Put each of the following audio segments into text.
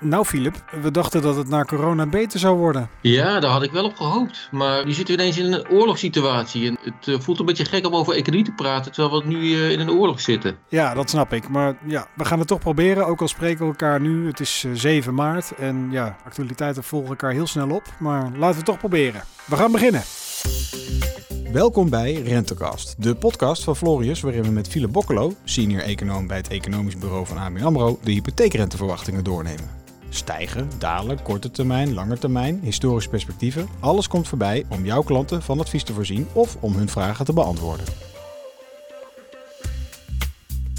Nou, Filip, we dachten dat het na corona beter zou worden. Ja, daar had ik wel op gehoopt. Maar nu zitten we ineens in een oorlogssituatie. En het uh, voelt een beetje gek om over economie te praten, terwijl we nu uh, in een oorlog zitten. Ja, dat snap ik. Maar ja, we gaan het toch proberen. Ook al spreken we elkaar nu. Het is uh, 7 maart. En ja, actualiteiten volgen elkaar heel snel op. Maar laten we het toch proberen. We gaan beginnen. Welkom bij Rentecast, de podcast van Florius, waarin we met Philip Bokkelo, senior econoom bij het economisch bureau van ABN AMRO, de hypotheekrenteverwachtingen doornemen. Stijgen, dalen, korte termijn, lange termijn, historische perspectieven. Alles komt voorbij om jouw klanten van advies te voorzien of om hun vragen te beantwoorden.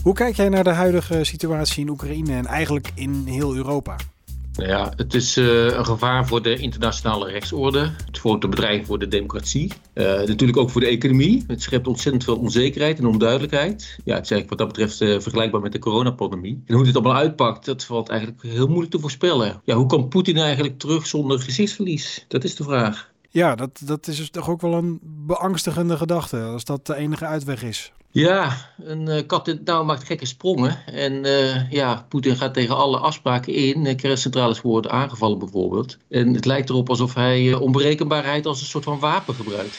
Hoe kijk jij naar de huidige situatie in Oekraïne en eigenlijk in heel Europa? Nou ja, het is uh, een gevaar voor de internationale rechtsorde. Het vormt een bedreiging voor de democratie. Uh, natuurlijk ook voor de economie. Het schept ontzettend veel onzekerheid en onduidelijkheid. Ja, het is eigenlijk wat dat betreft uh, vergelijkbaar met de coronapandemie. En hoe dit allemaal uitpakt, dat valt eigenlijk heel moeilijk te voorspellen. Ja, hoe kan Poetin eigenlijk terug zonder gezichtsverlies? Dat is de vraag. Ja, dat, dat is dus toch ook wel een beangstigende gedachte, als dat de enige uitweg is. Ja, een uh, kat in nauw maakt gekke sprongen. En uh, ja, Poetin gaat tegen alle afspraken in. Uh, kerncentrales worden aangevallen bijvoorbeeld. En het lijkt erop alsof hij onberekenbaarheid als een soort van wapen gebruikt.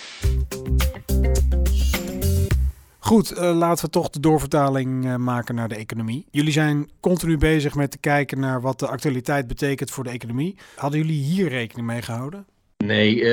Goed, laten we toch de doorvertaling maken naar de economie. Jullie zijn continu bezig met te kijken naar wat de actualiteit betekent voor de economie. Hadden jullie hier rekening mee gehouden? Nee, uh,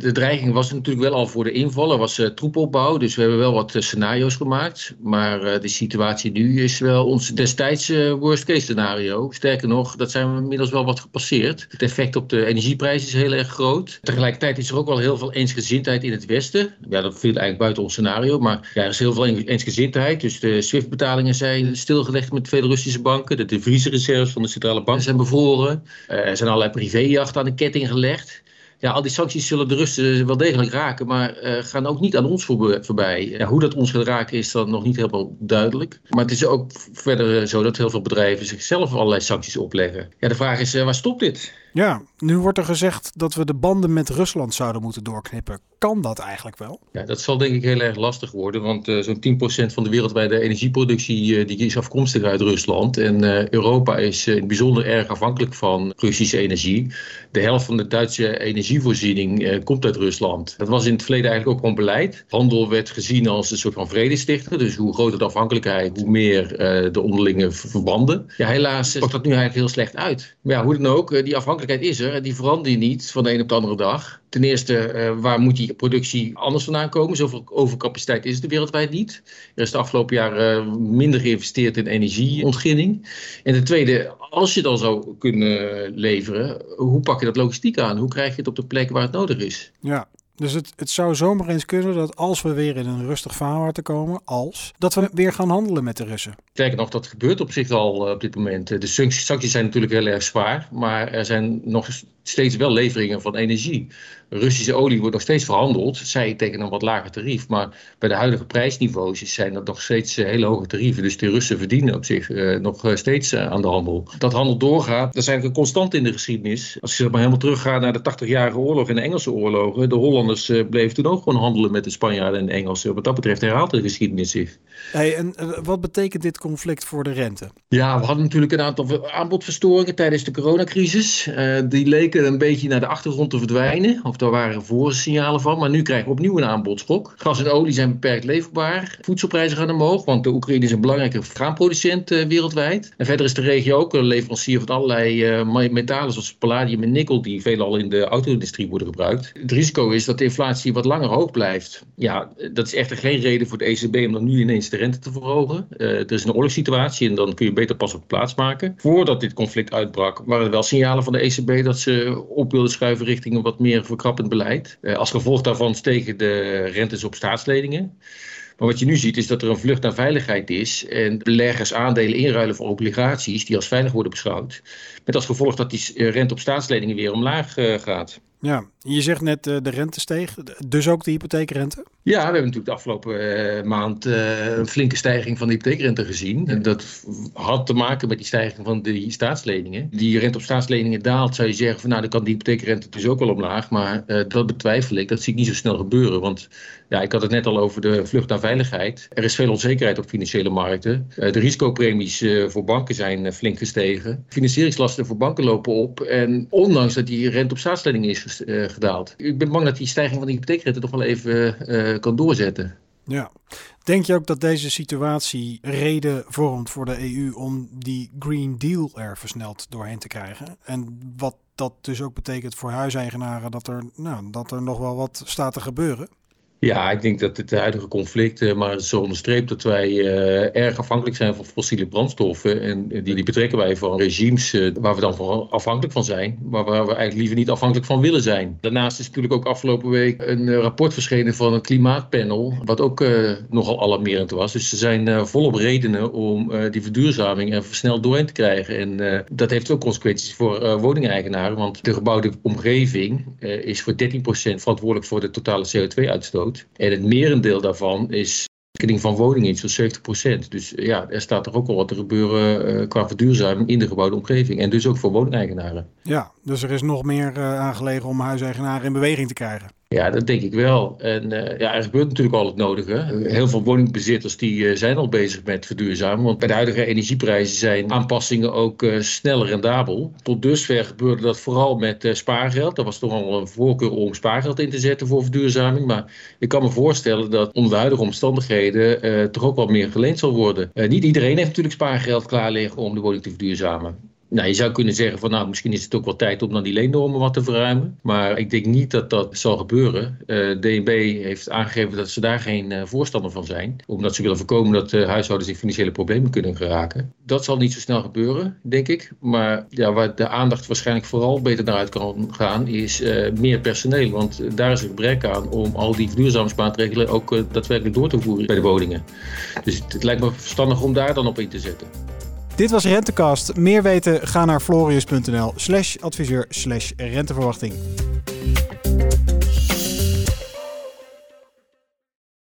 de dreiging was natuurlijk wel al voor de inval. Er was uh, troepopbouw, dus we hebben wel wat uh, scenario's gemaakt. Maar de situatie nu is wel ons destijds worst case scenario. Sterker nog, dat zijn we inmiddels wel wat gepasseerd. Het effect op de energieprijs is heel erg groot. Tegelijkertijd is er ook wel heel veel eensgezindheid in het Westen. Ja, dat viel eigenlijk buiten ons scenario. Maar er is heel veel eensgezindheid. Dus de SWIFT-betalingen zijn stilgelegd met veel Russische banken. De deviezenreserves van de centrale bank zijn bevroren. er zijn allerlei privéjachten aan de ketting gelegd ja, al die sancties zullen de Russen wel degelijk raken, maar uh, gaan ook niet aan ons voorbij. Ja, hoe dat ons gaat raken is dan nog niet helemaal duidelijk. Maar het is ook verder zo dat heel veel bedrijven zichzelf allerlei sancties opleggen. Ja, de vraag is, uh, waar stopt dit? Ja, nu wordt er gezegd dat we de banden met Rusland zouden moeten doorknippen. Kan dat eigenlijk wel? Ja, dat zal denk ik heel erg lastig worden. Want uh, zo'n 10% van de wereldwijde energieproductie uh, die is afkomstig uit Rusland. En uh, Europa is in bijzonder erg afhankelijk van Russische energie. De helft van de Duitse energievoorziening komt uit Rusland. Dat was in het verleden eigenlijk ook gewoon beleid. Handel werd gezien als een soort van vredestichter. Dus hoe groter de afhankelijkheid, hoe meer de onderlinge verbanden. Ja, helaas pakt dat nu eigenlijk heel slecht uit. Maar ja, hoe dan ook, die afhankelijkheid is er. Die verandert niet van de een op de andere dag. Ten eerste, uh, waar moet die productie anders vandaan komen? Zoveel overcapaciteit is er wereldwijd niet. Er is de afgelopen jaren uh, minder geïnvesteerd in energieontginning. En ten tweede, als je dan zou kunnen leveren, hoe pak je dat logistiek aan? Hoe krijg je het op de plek waar het nodig is? Ja, dus het, het zou zomaar eens kunnen dat als we weer in een rustig vaarwater komen, als, dat we weer gaan handelen met de Russen. Sterker nog, dat gebeurt op zich al op dit moment. De sancties zijn natuurlijk heel erg zwaar, maar er zijn nog steeds wel leveringen van energie. Russische olie wordt nog steeds verhandeld, zij tegen een wat lager tarief. Maar bij de huidige prijsniveaus zijn dat nog steeds hele hoge tarieven. Dus de Russen verdienen op zich nog steeds aan de handel. Dat handel doorgaat, dat is eigenlijk een constant in de geschiedenis. Als je maar helemaal teruggaat naar de 80-jarige oorlog en de Engelse oorlogen. De Hollanders bleven toen ook gewoon handelen met de Spanjaarden en Engelsen. Wat dat betreft herhaalt de geschiedenis zich. Hey, en wat betekent dit conflict voor de rente? Ja, we hadden natuurlijk een aantal aanbodverstoringen tijdens de coronacrisis. die leken een beetje naar de achtergrond te verdwijnen. Of daar waren voorsignalen van. Maar nu krijgen we opnieuw een aanbodschok. Gas en olie zijn beperkt leverbaar. Voedselprijzen gaan omhoog, want de Oekraïne is een belangrijke graanproducent uh, wereldwijd. En verder is de regio ook een leverancier van allerlei uh, metalen zoals palladium en nikkel, die veelal in de auto-industrie worden gebruikt. Het risico is dat de inflatie wat langer hoog blijft. Ja, dat is echter geen reden voor de ECB om dan nu ineens de rente te verhogen. Er is een oorlogssituatie en dan kun je beter pas op plaats maken. Voordat dit conflict uitbrak, waren er wel signalen van de ECB dat ze op wilden schuiven richting een wat meer verkrappend beleid. Uh, als gevolg daarvan stegen de rentes op staatsleningen. Maar wat je nu ziet is dat er een vlucht naar veiligheid is en beleggers aandelen inruilen voor obligaties die als veilig worden beschouwd. Met als gevolg dat die rente op staatsleningen weer omlaag uh, gaat. Ja, je zegt net uh, de rente steeg, dus ook de hypotheekrente? Ja, we hebben natuurlijk de afgelopen uh, maand uh, een flinke stijging van de hypotheekrente gezien. En dat had te maken met die stijging van de staatsleningen. Die rente op staatsleningen daalt, zou je zeggen van nou dan kan die hypotheekrente dus ook wel omlaag. Maar dat betwijfel ik, dat zie ik niet zo snel gebeuren. Want ja, ik had het net al over de vlucht naar veiligheid. Er is veel onzekerheid op financiële markten. de risicopremies voor banken zijn flink gestegen. Financieringslasten voor banken lopen op. En ondanks dat die rente op staatsleningen is gedaald. Ik ben bang dat die stijging van de hypotheekrente toch wel even uh, kan doorzetten. Ja. Denk je ook dat deze situatie reden vormt voor de EU om die Green Deal er versneld doorheen te krijgen? En wat dat dus ook betekent voor huiseigenaren, dat er, nou, dat er nog wel wat staat te gebeuren? Ja, ik denk dat het huidige conflict uh, maar zo onderstreept dat wij uh, erg afhankelijk zijn van fossiele brandstoffen. En die, die betrekken wij van regimes waar we dan van afhankelijk van zijn, maar waar we eigenlijk liever niet afhankelijk van willen zijn. Daarnaast is natuurlijk ook afgelopen week een rapport verschenen van een klimaatpanel, wat ook nogal alarmerend was. Dus er zijn volop redenen om die verduurzaming er versneld doorheen te krijgen. En dat heeft ook consequenties voor woningeigenaren, want de gebouwde omgeving is voor 13% verantwoordelijk voor de totale CO2-uitstoot. En het merendeel daarvan is van woningen van 70% Dus ja, er staat er ook al wat te gebeuren uh, qua verduurzaming in de gebouwde omgeving. En dus ook voor woningeigenaren. Ja, dus er is nog meer uh, aangelegen om huiseigenaren in beweging te krijgen. Ja, dat denk ik wel. En uh, ja, er gebeurt natuurlijk al het nodige. Heel veel woningbezitters die uh, zijn al bezig met verduurzamen. Want bij de huidige energieprijzen zijn aanpassingen ook uh, sneller rendabel. Tot dusver gebeurde dat vooral met spaargeld. Er was toch al een voorkeur om spaargeld in te zetten voor verduurzaming. Maar ik kan me voorstellen dat onder de huidige omstandigheden toch ook wat meer geleend zal worden. niet iedereen heeft natuurlijk spaargeld klaar liggen om de woning te verduurzamen. Nou, je zou kunnen zeggen van nou, misschien is het ook wel tijd om dan die leennormen wat te verruimen. Maar ik denk niet dat dat zal gebeuren. Uh, eh, DNB heeft aangegeven dat ze daar geen uh, voorstander van zijn. Omdat ze willen voorkomen dat uh, huishoudens in financiële problemen kunnen geraken. Dat zal niet zo snel gebeuren, denk ik. Maar ja, waar de aandacht waarschijnlijk vooral beter naar uit kan gaan, is meer personeel. Want daar is een gebrek aan om al die verduurzamingsmaatregelen ook daadwerkelijk door te voeren bij de woningen. Dus het lijkt me verstandig om daar dan op in te zetten. Dit was Rentecast. Meer weten ga naar florius.nl slash adviseur slash renteverwachting.